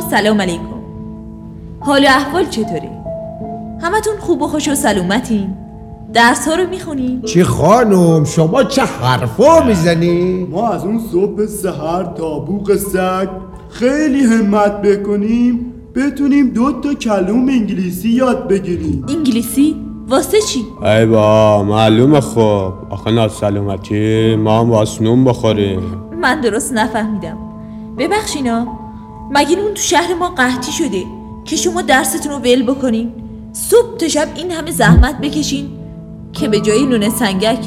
سلام علیکم حال و احوال چطوره؟ همتون خوب و خوش و سلامتین؟ درس ها رو می‌خونین؟ چی خانم شما چه حرفا می‌زنی؟ ما از اون صبح سحر تا بوق سگ خیلی همت بکنیم بتونیم دو تا کلوم انگلیسی یاد بگیریم انگلیسی؟ واسه چی؟ ای با معلومه خب آخه ناسلامتی ما هم واسنون بخوریم من درست نفهمیدم ببخشینا مگه اون تو شهر ما قحطی شده که شما درستون رو ول بکنین؟ صبح تا شب این همه زحمت بکشین که به جای نون سنگک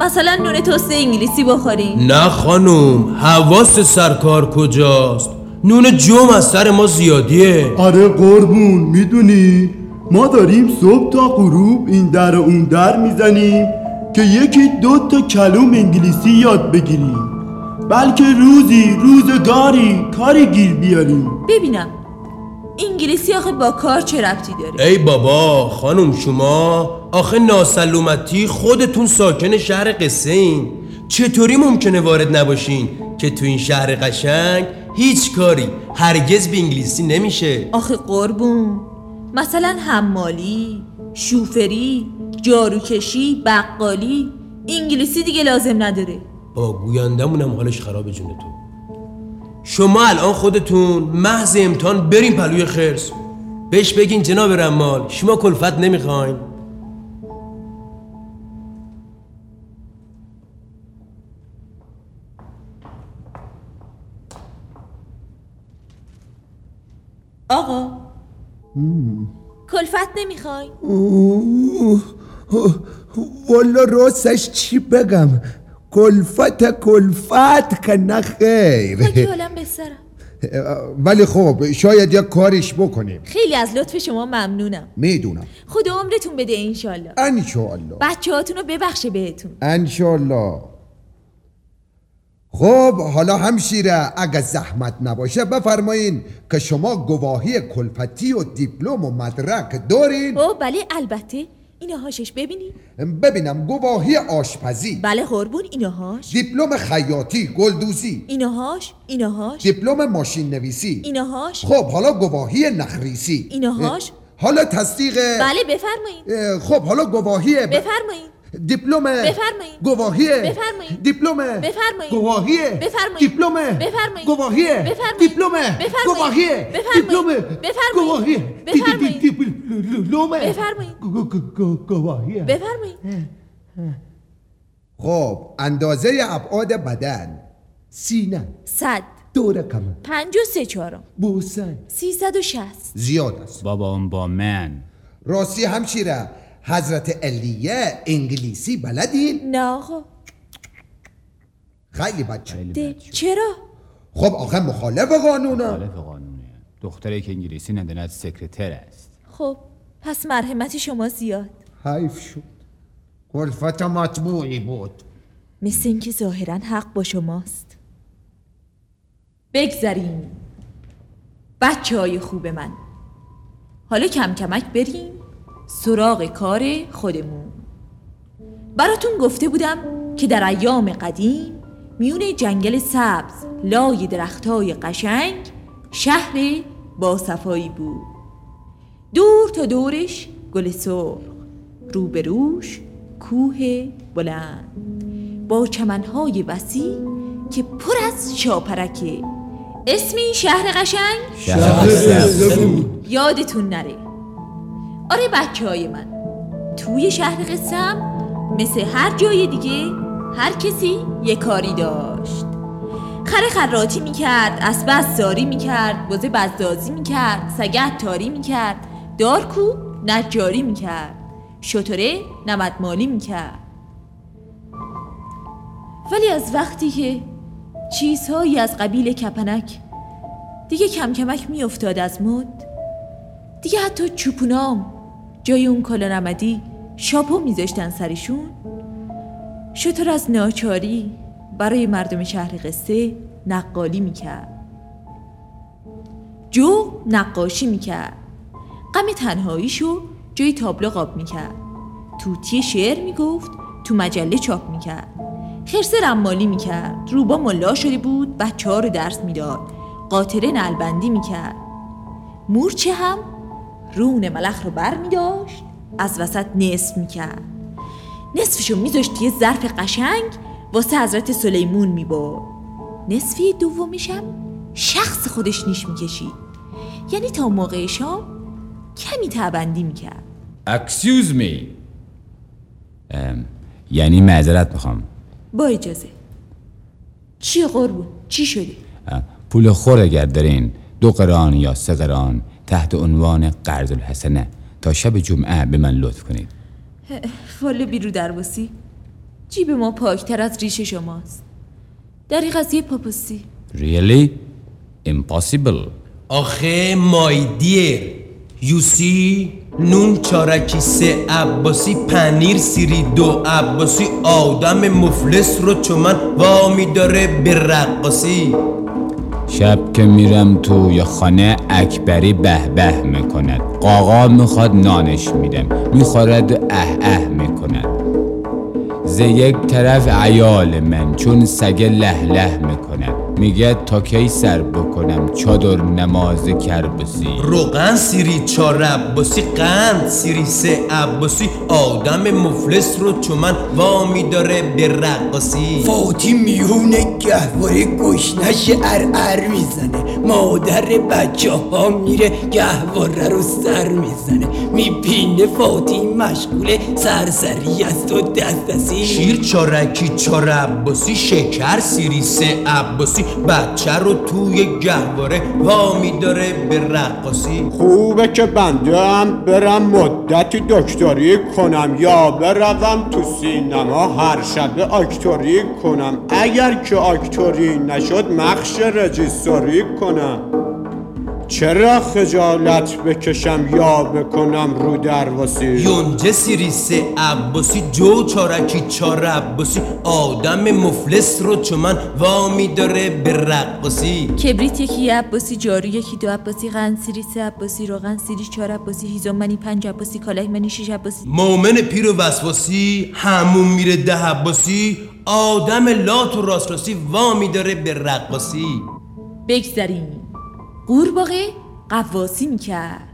مثلا نون توست انگلیسی بخورین. نه خانوم حواس سرکار کجاست؟ نون جوم از سر ما زیادیه. آره قربون می‌دونی؟ ما داریم صبح تا غروب این در و اون در می‌زنیم که یکی دو تا کلوم انگلیسی یاد بگیریم. بلکه روزی روزگاری کاری گیر بیاریم ببینم انگلیسی آخه با کار چه ربطی داره؟ ای بابا خانوم شما آخه ناسلامتی خودتون ساکن شهر قصه این. چطوری ممکنه وارد نباشین؟ که تو این شهر قشنگ هیچ کاری هرگز به انگلیسی نمیشه. آخه قربون. مثلا حمالی شوفری جاروکشی بقالی انگلیسی دیگه لازم نداره. با گویندمونم حالش خراب جونتون شما الان خودتون محض امتحان بریم پلوی خرس. بهش بگین جناب رمال شما کلفت نمی‌خواین. آقا. کلفت نمی‌خوای؟ والا راستش چی بگم؟ کلفت کلفت که نه خیر ولی خب شاید یک کاریش بکنیم. خیلی از لطف شما ممنونم. می‌دونم. خدا عمرتون بده انشالله. انشالله. بچه هاتون رو ببخشه بهتون. انشالله. خب حالا همشیره اگه زحمت نباشه بفرمایین که شما گواهی کلفتی و دیپلم و مدرک دارین. او بله البته. اینهاشش ببینی. ببینم گواهی آشپزی. بله قربون اینهاش. دیپلم خیاطی گلدوزی. اینهاش اینهاش. دیپلم ماشین نویسی. اینهاش. خب حالا گواهی نخریسی. اینهاش. حالا تصدیق بله بفرمایین. اه، خب حالا گواهی ب- بفرمایین. دیپلم بفرمایین. گواهی بفرمایین. دیپلم بفرمایین. گواهی بفرمایین. دیپلم بفرمایین. گواهی بفرمایین. دیپلم. گواهی بفرمایین. دیپلم. گواهی بفرمایین. دیپلم بفرمایین. گواهی بفرمایین خب اندازه ابعاد بدن سینه صد دور کمر پنج و سه چهارم بوسن سیصد و شست زیاد است بابا اون با من راستی همشیره حضرت علیه انگلیسی بلدین؟ نه آقا. خیلی بچه خیلی. بد شد. چرا؟ خب آخه مخالف قانونم مخالف قانونه. دختری که انگلیسی نداند سکرتر است. خب پس مرحمت شما زیاد. حیف شد. کلفت مطبوعی بود. مثل اینکه ظاهرا حق با شماست. بگذریم. بچه های خوب من. حالا کم کمک بریم. سراغ کار خودمون. براتون گفته بودم که در ایام قدیم میون جنگل سبز لای درختای قشنگ شهر با صفایی بود. دور تا دورش گل سرخ روبروش کوه بلند. با چمنهای وسیع که پر از شاپرکه اسم این شهر قشنگ؟ یادتون نره. آره بچه های من. توی شهر قسم مثل هر جای دیگه هر کسی یه کاری داشت. خره خراتی می‌کرد اسبه ساری می‌کرد بزه بزدازی می‌کرد سگه تاری می‌کرد دارکو نجاری می‌کرد شطره نمدمالی می‌کرد. ولی از وقتی که چیزهایی از قبیل کپنک دیگه کم کمک میافتاد از مد دیگه حتی چوپونام جای اون کالا نمدی شاپو میذاشتن سرشون. شطور از ناچاری برای مردم شهر قصه نقالی می‌کرد. جو نقاشی می‌کرد. غم تنهاییشو جای تابلو قاب می‌کرد. توتی شعر می‌گفت تو مجله چاپ می‌کرد. خرسه رمالی می‌کرد. روبا ملا شده بود بچه ها رو درس می‌داد. قاطره نلبندی می‌کرد. مورچه هم رون ملخ رو بر می داشت از وسط نصف می‌کرد. نصفشو میذاشت یه ظرف قشنگ واسه حضرت سلیمون می‌برد. نصفی دومیشم شخص خودش نیش می‌کشید. یعنی تا موقع شام کمی ته‌بندی می‌کرد. excuse me یعنی معذرت می‌خوام. با اجازه. چی قربون چی شده؟ اه، پول خرد اگر دارین. دو قران یا سه قران. تحت عنوان قرض الحسنه. تا شب جمعه به من لطف کنید. والا بی رودرباسی جیب ما پاکتر از ریش شماست. دریغ از یه پاپاسی. Really? Impossible. آخه مای دیر یوسی نون چارکی سه عباسی پنیر سیری دو عباسی آدم مفلس رو چون من وامی داره به رقاصی. شب که میرم توی خانه اکبری به به می‌کند. قاقا می‌خواد نانش میدم. می‌خورد اه اه می‌کند. ز یک طرف عیال من چون سگ له له می‌کند میگه تا کی سر بکنم چادر نماز کربسی؟ روغن سیری چار عباسی قند سیری سه عباسی. آدم مفلس رو چون من وامی داره به رقاصی. فاتی میونه گهواره گشنش ار ار می‌زنه. مادر بچه ها میره گهواره رو سر می‌زنه. میپینه فاتی مشغول سرسری است و دست دستی شیر چارکی چار عباسی شکر سیری سه عباسی. بچه رو توی گهواره وامی داره به رقاصی. خوبه که بنده هم برم مدتی دکتری کنم یا بروم تو سینما هر شب آکتوری کنم. اگر که آکتوری نشد مخش رجیستوری کنم. چرا خجالت بکشم یا بکنم رو درواسی یونجه سیری سه عباسی جو چارکی چار عباسی آدم مفلس رو چون من وامی داره به رقاصی. کبریت یکی عباسی جارو یکی دو عباسی قند سیری سه عباسی روغن سیری چهار عباسی هیزم منی پنج عباسی کاله منی شش عباسی. مومن پیر و وسواسی همون میره ده عباسی. آدم لات و راست راستی وامی داره به رقاصی. بگذریم. قورباغه قواسی می‌کرد.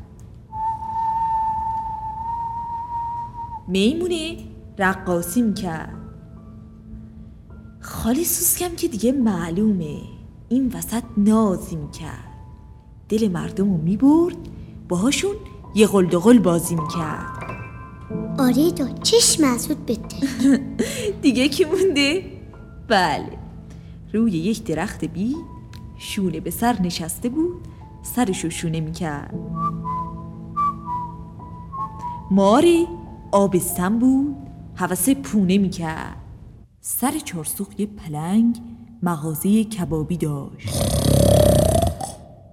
میمونه رقاصی می‌کرد. خالی سوسکم که دیگه معلومه. این وسط نازی می‌کرد. دل مردم رو می‌برد باهاشون یه قلدقل بازی می‌کرد. آریدو چشم مسعود بده. دیگه کی مونده؟ بله. روی یک درخت بی شونه به سر نشسته بود سرشو شونه می‌کرد. ماری آبستن بود حوث پونه می‌کرد. سر چارسوخ یه پلنگ مغازه کبابی داشت.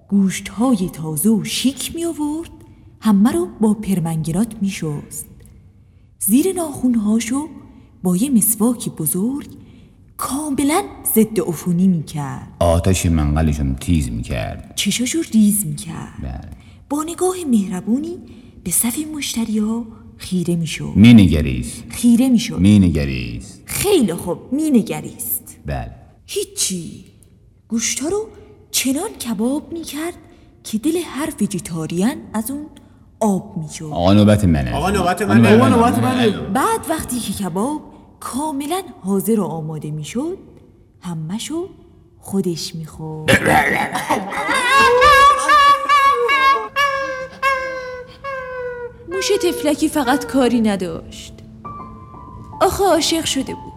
گوشت های تازه و شیک می آورد همه رو با پرمنگنات می شست. زیر ناخونهاشو با یه مسواک بزرگ کاملا ضد عفونی می کرد آتش منقلشون تیز می‌کرد. چشاشو ریز می کرد بله. با نگاه مهربونی به صف مشتری ها خیره می شد مینگریست خیره می شد مینگریست خیلی خوب می نگریست بله. هیچی. گوشتا رو چنان کباب می کرد که دل هر ویژیتاریان از اون آب می شد آقا نوبت منه. آقا نوبت منه. آقا نوبت منه. بعد وقتی که کباب کاملا حاضر و آماده می شد همشو خودش می خورد موش تفلکی فقط کاری نداشت. آخه عاشق شده بود.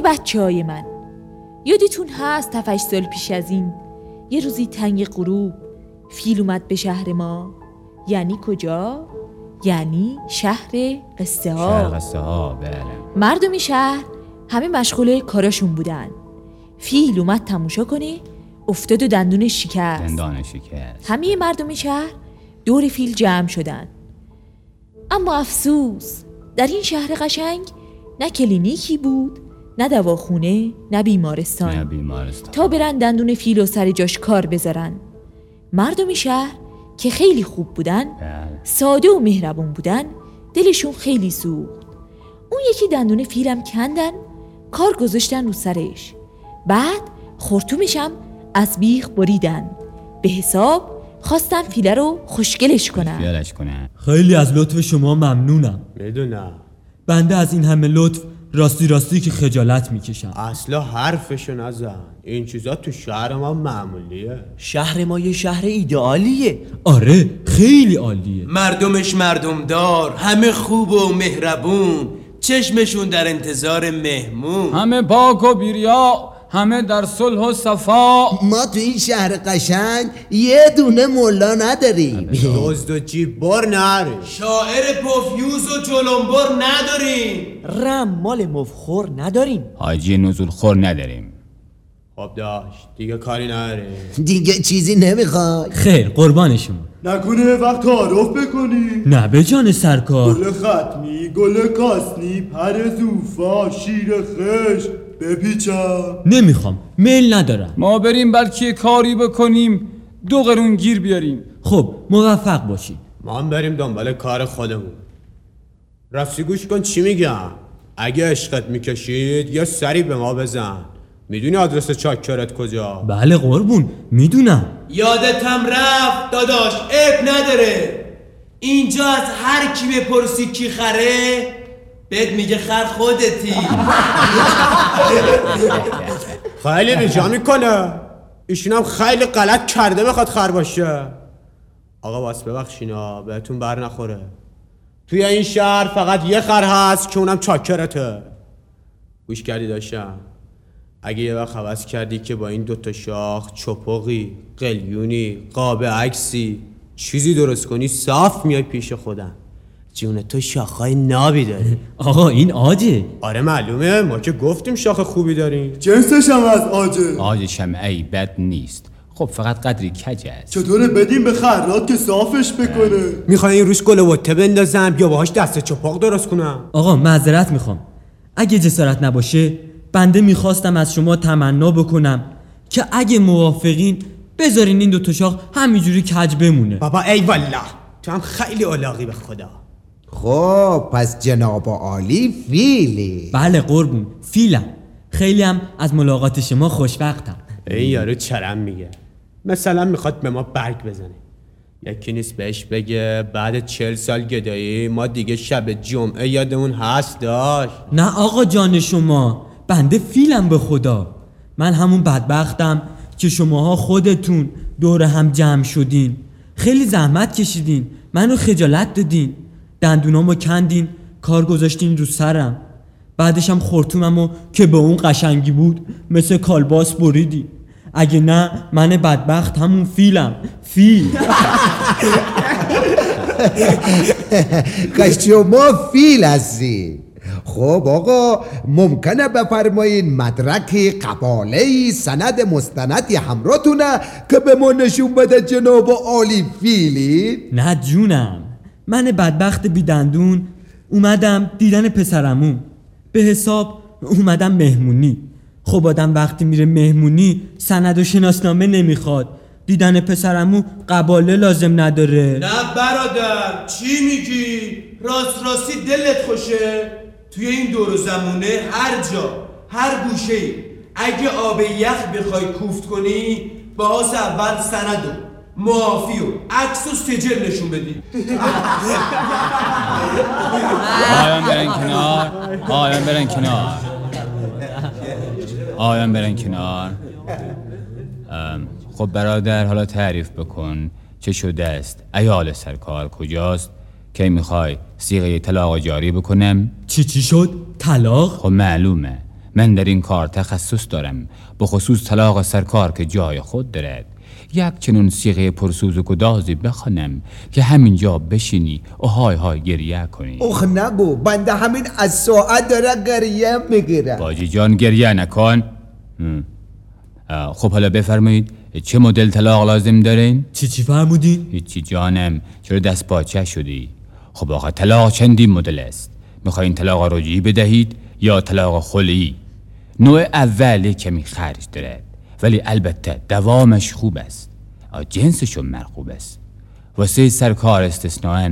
بچه های من. یادتون هست تفش سال پیش از این یه روزی تنگ غروب فیل اومد به شهر ما. یعنی کجا؟ یعنی شهر قصه ها. شهر قصه ها بله. مردم شهر همه مشغول کاراشون بودن. فیل اومد تماشا کنه افتاد و دندونش شکست. دندان شکست. همه مردم شهر دور فیل جمع شدن. اما افسوس در این شهر قشنگ نه کلینیکی بود نه دواخونه نه بیمارستان. نه بیمارستان. تا برن دندون فیل و سر جاش کار بذارن. مردم شهر که خیلی خوب بودن بله. ساده و مهربون بودن دلشون خیلی سوخت. اون یکی دندون فیلم کندن کار گذاشتن رو سرش. بعد خورتومشم از بیخ بریدن. به حساب خواستن فیله رو خوشگلش کنن. خیالش کنه خیلی از لطف شما ممنونم. می‌دونم. بنده از این همه لطف راستی راستی که خجالت می‌کشم. اصلا حرفشو نزن. این چیزا تو شهر ما معمولیه. شهر ما یه شهر ایدئالیه. آره خیلی عالیه. مردمش مردمدار همه خوب و مهربون. چشمشون در انتظار مهمون. همه پاک و بیریا همه در صلح و صفا. ما تو این شهر قشنگ یه دونه ملا نداریم. دزد و جیب بر نره. شاعر پفیوز و جلنبر نداریم. رم مال مفخور نداریم. حاجی نزول خور نداریم. خب داشت. دیگه کاری نره. دیگه چیزی نمی‌خوای. خیر قربان شما. نکنه وقت تعارف بکنی. نه به جان سرکار. گل ختمی گل کاسنی پر زوفا شیر خش بپیچم. نمی‌خوام میل ندارم. ما بریم بلکه کاری بکنیم دو قرون گیر بیاریم. خب موفق باشی ما هم بریم دنبال کار خودمون. رفتی گوش کن چی میگم. اگه عشقت می‌کشید یه سری به ما بزن. می‌دونی آدرس چاکرت کجا؟ بله قربون می‌دونم. یادتم رفت داداش اب نداره. اینجا از هر کی بپرسی کی خره بهت میگه خر خودتی. خیلی بیجا می‌کنه. ایشون هم خیلی غلط کرده بخواد خر باشه. آقا واس ببخشینا بهتون بر نخوره. توی این شهر فقط یه خر هست که اونم چاکرته. گوش کردی داشتم. اگه یه وقت حوض کردی که با این دوتا شاخ چپقی قلیونی قاب عکسی چیزی درست کنی صاف میای پیش خودم. جون تو شاخهای نابی داری. آقا این آجه. آره معلومه. ما که گفتیم شاخ خوبی داریم. جنسش هم از آجه. آجش هم ای بد نیست. خب فقط قدری کج است؟ چطوره؟ بدیم به خرات که صافش بکنه. می‌خوای این روش گل وته بندازم؟ یا باهاش دست چپاق درست کنم؟ آقا معذرت می‌خوام. اگه جسارت نباشه بنده می‌خواستم از شما تمنا بکنم که اگه موافقین بذارین این دوتا شاخ همینجوری کج بمونه. بابا ای والله. تو هم خیلی علاقی به خدا. خب پس جناب عالی فیلی. بله قربون فیلم. خیلی هم از ملاقات شما خوشوقتم این یارو چرم میگه. مثلا می‌خواد به ما برگ بزنه. یکی نیست بهش بگه بعد چل سال گدایی ما دیگه شب جمعه یادمون هست داشت. نه آقا جان شما بنده فیلم به خدا. من همون بدبختم که شماها خودتون دور هم جمع شدین. خیلی زحمت کشیدین منو خجالت دادین. دندونامو کندین کار گذاشتین رو سرم. بعدش هم خورتوممو که به اون قشنگی بود مثل کالباس بریدی. اگه نه من بدبخت همون فیلم. فیل. شما فیل هستی خب آقا ممکنه بفرمایین مدرک قباله سند مستندی همراهتونه که به ما نشون بده جناب عالی فیلی نه جونم. من بدبخت بیدندون اومدم دیدن پسرمون. به حساب اومدم مهمونی. خب آدم وقتی میره مهمونی سند و شناسنامه نمی‌خواد. دیدن پسرمو قباله لازم نداره. نه برادر چی میگی؟ راست راستی دلت خوشه؟ توی این دور زمونه هر جا هر گوشه اگه آب یخ بخوای کوفت کنی باز اول سند و معافی و عکس و سجل نشون بدی. آیان برن کنار. آیان برن کنار. آیان برن کنار. خب برادر حالا تعریف بکن. چه شده است؟ ایال سرکار کجاست؟ کی می‌خوای سیغه طلاق جاری بکنم؟ چی چی شد؟ طلاق؟ خب معلومه. من در این کار تخصص دارم. به خصوص طلاق سرکار که جای خود دارد. یک چنون سیغه پرسوز و گدازی بخوانم که همینجا بشینی و های های گریه کنی. اخ نگو بنده همین از ساعت داره گریه می‌گیره. باجی جان گریه نکن. خب حالا بفرمایید چه مدل طلاق لازم دارین؟ چی چی فرمودین؟ هیچی جانم چرا دست پاچه شدی؟ خب آقا طلاق چندین مدل است. می‌خواین طلاق رجعی بدهید یا طلاق خلی نوع اول کمی خرج دارد ولی البته دوامش خوب است. جنسشون مرغوب است. واسه سرکار استثناءً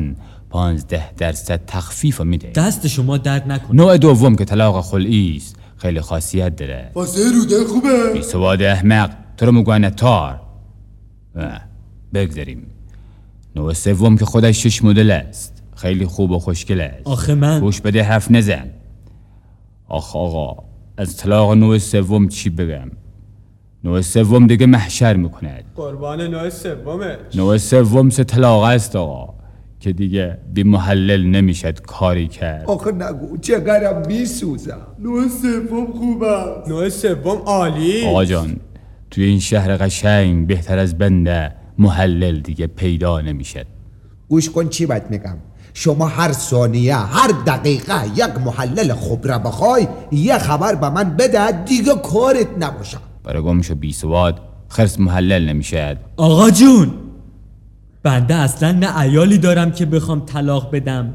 پانزده درصد تخفیف میده. دست شما درد نکنه. نوع دوم که طلاق خلعی است. خیلی خاصیت داره. واسه روده خوبه. بی سواد احمق. تو رو میگوینه تار. اه، بگذاریم. نوع سوم که خودش شش مدل است. خیلی خوب و خوشگل است. آخه من گوش بده حرف نزن. آخ آقا از طلاق نوع سوم چی بگم؟ نوع سوم دیگه محشر می‌کند. قربان نوع سومه. نوع سوم سه طلاق است آقا که دیگه بی محلل نمی‌شد کاری کرد. آخ نگو جگرم میسوزم. نوع سوم خوب است. نوع سوم عالی آقا جان توی این شهر قشنگ بهتر از بنده محلل دیگه پیدا نمی‌شد. گوش کن چی بهت میگم. شما هر ثانیه هر دقیقه یک محلل خوب را بخوای یه خبر به من بده دیگه کارت نباشم برای گمشو بی سواد خرس محلل نمی‌شد آقا جون بنده اصلا نه ایالی دارم که بخوام طلاق بدم.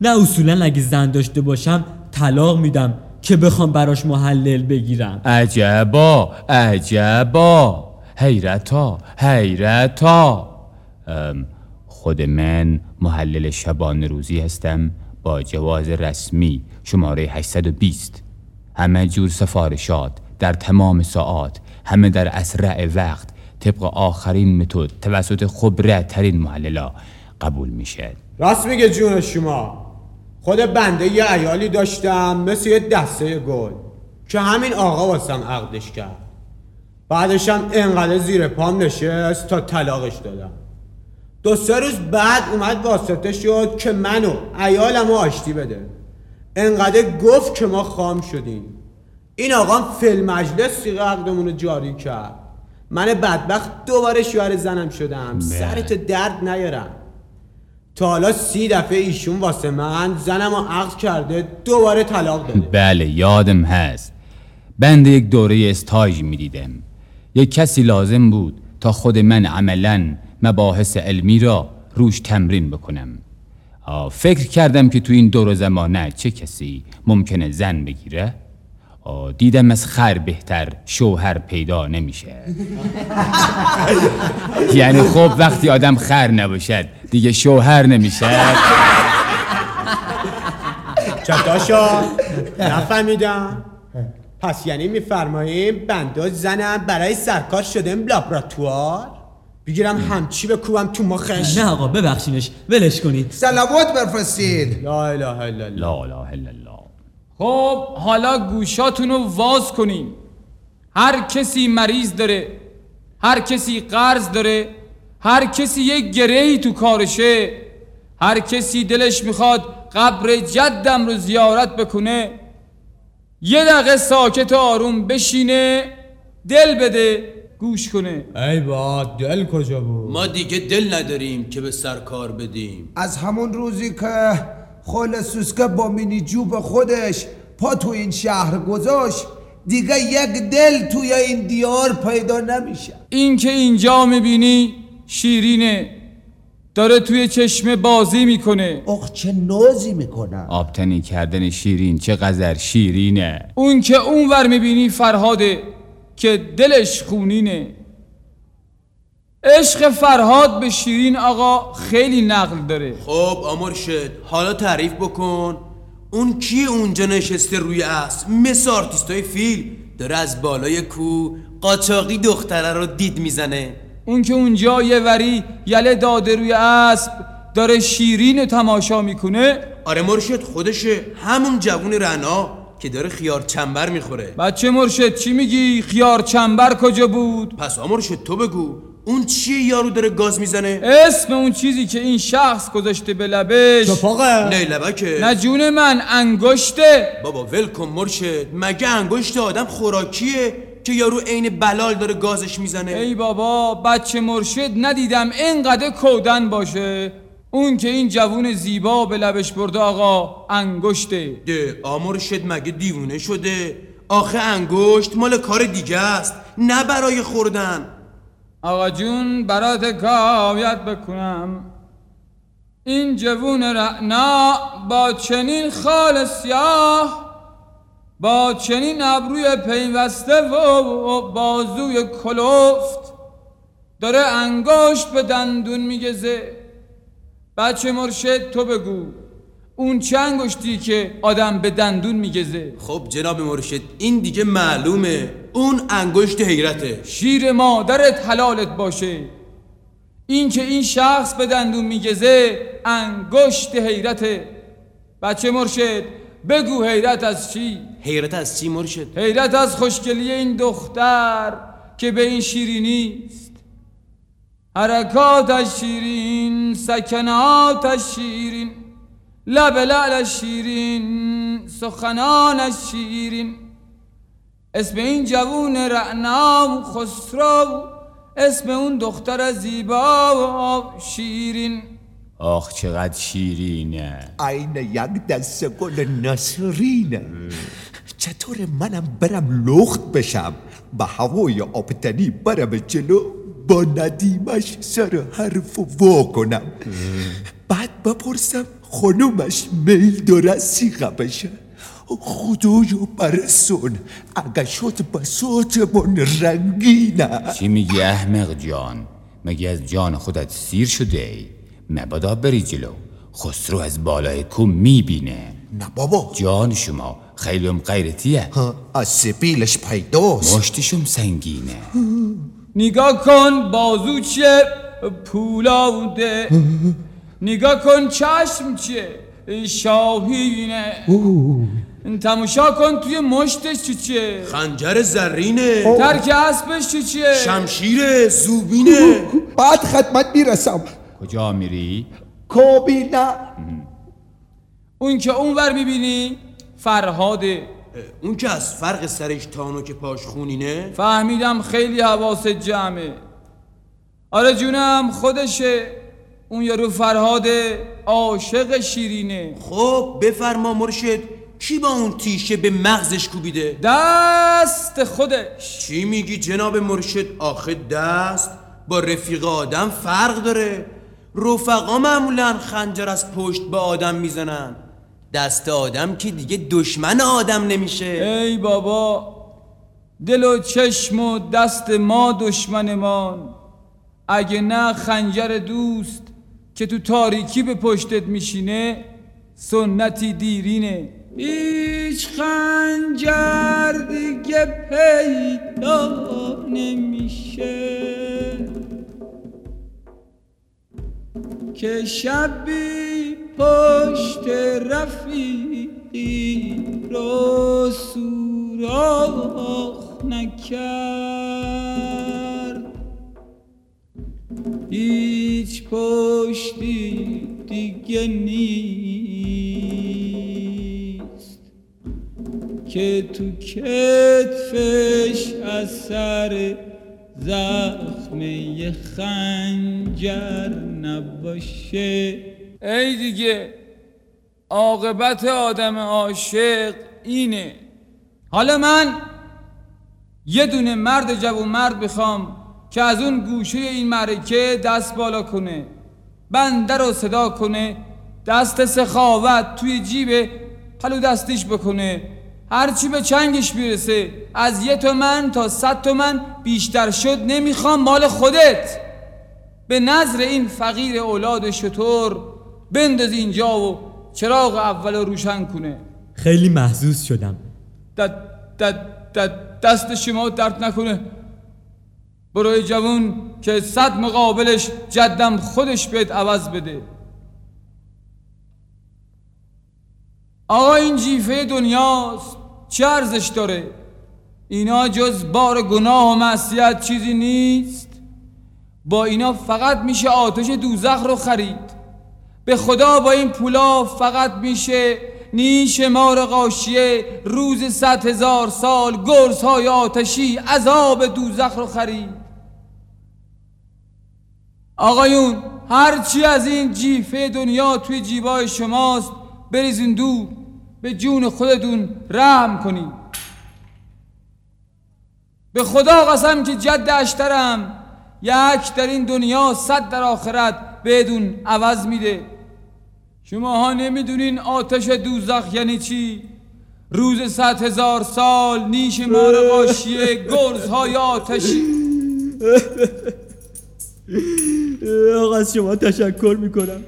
نه اصولا اگه زن داشته باشم طلاق میدم که بخوام براش محلل بگیرم. عجبا عجبا. حیرتا حیرتا. خود من محلل شبانه روزی هستم با جواز رسمی شماره 820 همه جور سفارشات در تمام ساعات همه در اسرع وقت طبق آخرین متد توسط خبره ترین محللا قبول میشه. راست میگه جون شما. خود بنده یه ایالی داشتم مثل یه دسته گل که همین آقا واسم عقدش کرد. بعدش هم انقدر زیر پام نشست تا طلاقش دادم. دو سه روز بعد اومد واسطه شد که منو ایالم رو آشتی بده. انقدر گفت که ما خام شدیم. این آقا فیل مجلس سیغه عقدمون رو جاری کرد. من بدبخت دوباره شوهر زنم شدم. سرت درد نیارم. تا حالا سی دفعه ایشون واسه من زنم رو عقد کرده دوباره طلاق داده. بله یادم هست. بنده یک دوره استاژ می‌دیدم. یک کسی لازم بود تا خود من عملا مباحث علمی را روش تمرین بکنم. فکر کردم که تو این دور زمانه چه کسی ممکنه زن بگیره؟ دیدم از خر بهتر شوهر پیدا نمیشه. یعنی خب وقتی آدم خر نباشد دیگه شوهر نمیشه. چطاشا نفهمیدم. پس یعنی میفرماییم بنده زنم برای سرکار شدم لابراتوار؟ بگیرم همچی بکوبم تو مخش. نه آقا ببخشینش. ولش کنید. سلوات برفرستید لا اله الا الله. لا اله الا الله. خب حالا گوشاتون رو واز کنین. هر کسی مریض داره هر کسی قرض داره هر کسی یک گرهی تو کارشه هر کسی دلش می‌خواد قبر جدم رو زیارت بکنه یه دقیقه ساکت و آروم بشینه دل بده گوش کنه. ای با دل کجا بود؟ ما دیگه دل نداریم که به سر کار بدیم. از همون روزی که خال سوسکه با مینی جوب خودش پا تو این شهر گذاشت. دیگه یک دل توی این دیار پیدا نمیشه. این که اینجا می‌بینی شیرینه. داره توی چشمه بازی می‌کنه. اخ چه نازی می‌کنم آبتنی کردن شیرین چه قذر شیرینه. اون که اونور می‌بینی فرهاده که دلش خونینه. عشق فرهاد به شیرین آقا خیلی نقل داره. خب آمرشد حالا تعریف بکن. اون کی اونجا نشسته روی اسب مثل آرتیستای فیلم. داره از بالای کو قاچاقی دختره رو دید می‌زنه. اون که اونجا یه وری یله داده روی اسب داره شیرین رو تماشا می‌کنه. آره مرشد خودشه. همون جوون رنا که داره خیار چنبر می‌خوره. بچه مرشد چی میگی؟ خیار چنبر کجا بود؟ پس آمرشد تو بگو. اون چیه یارو داره گاز می‌زنه؟ اسم اون چیزی که این شخص گذاشته به لبش. نه لبکه. نه جون من انگشته. بابا ولکن مرشد مگه انگشت آدم خوراکیه که یارو عین بلال داره گازش می‌زنه؟ ای بابا بچه مرشد ندیدم اینقدر کودن باشه. اون که این جوون زیبا به لبش برده آقا انگشته. ده آمرشد مگه دیوونه شده؟ آخه انگشت مال کار دیگه است نه برای خوردن. آقا جون برات کاویت بکنم. این جوون رعنا با چنین خال سیاه با چنین ابروی پیوسته و بازوی کلوفت داره انگشت به دندون میگزه. بچه مرشد تو بگو. اون چه انگشتی که آدم به دندون میگزه؟ خب جناب مرشد این دیگه معلومه. اون انگشت حیرته. شیر مادرت حلالت باشه. این که این شخص به دندون میگزه انگشت حیرته. بچه مرشد بگو حیرت از چی؟ حیرت از چی مرشد؟ حیرت از خوشگلی این دختر که به این شیرینیست حرکاتش شیرین سکناتش شیرین. لب لعلش شیرین سخنانش شیرین. اسم این جوون رعنا خسرو اسم اون دختر زیبا شیرین. آخ چقدر شیرینه. عین یک دست گل نسرینه. چطور منم برم لخت بشم؟ به هوای آبتنی برم جلو. با ندیمش سر حرف وا کنم. بعد بپرسم خانومش میل داره سیغه بشه. خدایو برسون اگه شد بساتمون رنگینه چی میگی احمق جان؟ مگه از جان خودت سیر شده ای؟ مبادا بری جلو خسرو از بالای کو می‌بینه. نه بابا. جان شما خیلی هم غیرتیه از سپیلش پیداست. مشتشم سنگینه. نگاه کن بازو چیه؟ پولاوده. نگاه کن چشم چیه؟ شاهینه. تماشا کن توی مشتش چی چیه؟ خنجر زرینه. ترک اسبش چی چیه؟ شمشیر زوبینه. بعد خدمت می‌رسم. کجا میری؟ کابینه. اون که اونور می‌بینی فرهاده اون که از فرق سرش تانو که پاش خونینه فهمیدم خیلی حواست جمعه. آره جونم خودشه. اون یارو فرهاد عاشق شیرینه. خب بفرما مرشد کی با اون تیشه به مغزش کوبیده؟ دست خودش. چی میگی جناب مرشد؟ آخه دست با رفیق آدم فرق داره. رفقا معمولا خنجر از پشت به آدم می‌زنن. دست آدم که دیگه دشمن آدم نمیشه. ای بابا دل و چشم و دست ما دشمنمان اگه نه خنجر دوست که تو تاریکی به پشتت میشینه سنتی دیرینه. هیچ خنجر دیگه پیدا نمیشه. که شبی پشت رفیقی رو سوراخ نکرد. هیچ پشتی دیگه نیست که تو کتفش اثر زخم یه خنجر نباشه. ای دیگه عاقبت آدم عاشق اینه. حالا من یه دونه مرد جوون مرد بخوام که از اون گوشه این معرکه دست بالا کنه بنده رو صدا کنه دست سخاوت توی جیب پلو دستیش بکنه. هرچی به چنگش بیرسه از یه تومن تا صد تومن بیشتر شد نمی‌خوام مال خودت. به نظر این فقیر اولاد شطور بنداز اینجا و چراغ اول رو روشن کنه. خیلی محزوز شدم. دد دد دد دست شما درد نکنه. بروی جوون که صد مقابلش جدم خودش بهت عوض بده. آقا این جیفه دنیاست. چه ارزش داره؟ اینا جز بار گناه و معصیت چیزی نیست. با اینا فقط میشه آتش دوزخ رو خرید. به خدا با این پولا فقط میشه نیش مار قاشیه روز صد هزار سال گرز های آتشی عذاب دوزخ رو خرید. آقایون هرچی از این جیفه دنیا توی جیبای شماست بریزین دور. به جون خودتون رحم کنید به خدا قسم که جد اشترم یک در این دنیا صد در آخرت بدون عوض میده. شماها نمی‌دونین آتش دوزخ یعنی چی؟ روز صد هزار سال نیش مار قاشیه گرزهای آتشی. آقا از شما تشکر می‌کنم.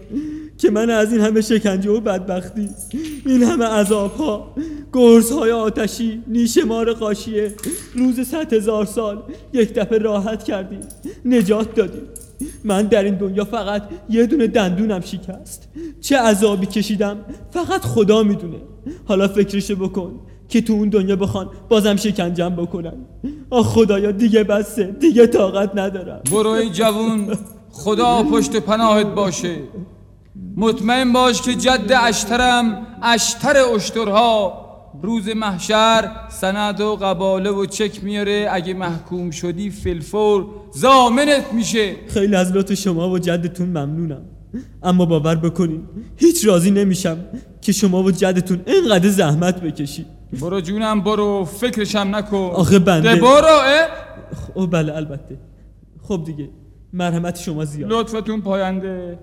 که من از این همه شکنجه و بدبختی این همه عذاب ها گرز های آتشی نیش مار قاشیه روز صد هزار سال یک دفعه راحت کردی نجات دادی. من در این دنیا فقط یه دونه دندونم شکست. چه عذابی کشیدم؟ فقط خدا می‌دونه. حالا فکرشو بکن که تو اون دنیا بخوان بازم شکنجم بکنن. آه خدایا دیگه بسه دیگه طاقت ندارم. برو جوون خدا پشت پناهت باشه. مطمئن باش که جد اشترم اشتر اشترها. روز محشر سند و قباله و چک میاره. اگه محکوم شدی فلفور زامنت میشه. خیلی از لطف شما و جدتون ممنونم. اما باور بکنین هیچ راضی نمیشم که شما و جدتون اینقدر زحمت بکشید. برو جونم برو. فکرشم نکن. آخه بنده ده برو اه؟ او بله البته. خب دیگه مرحمت شما زیاد. لطفتون پاینده.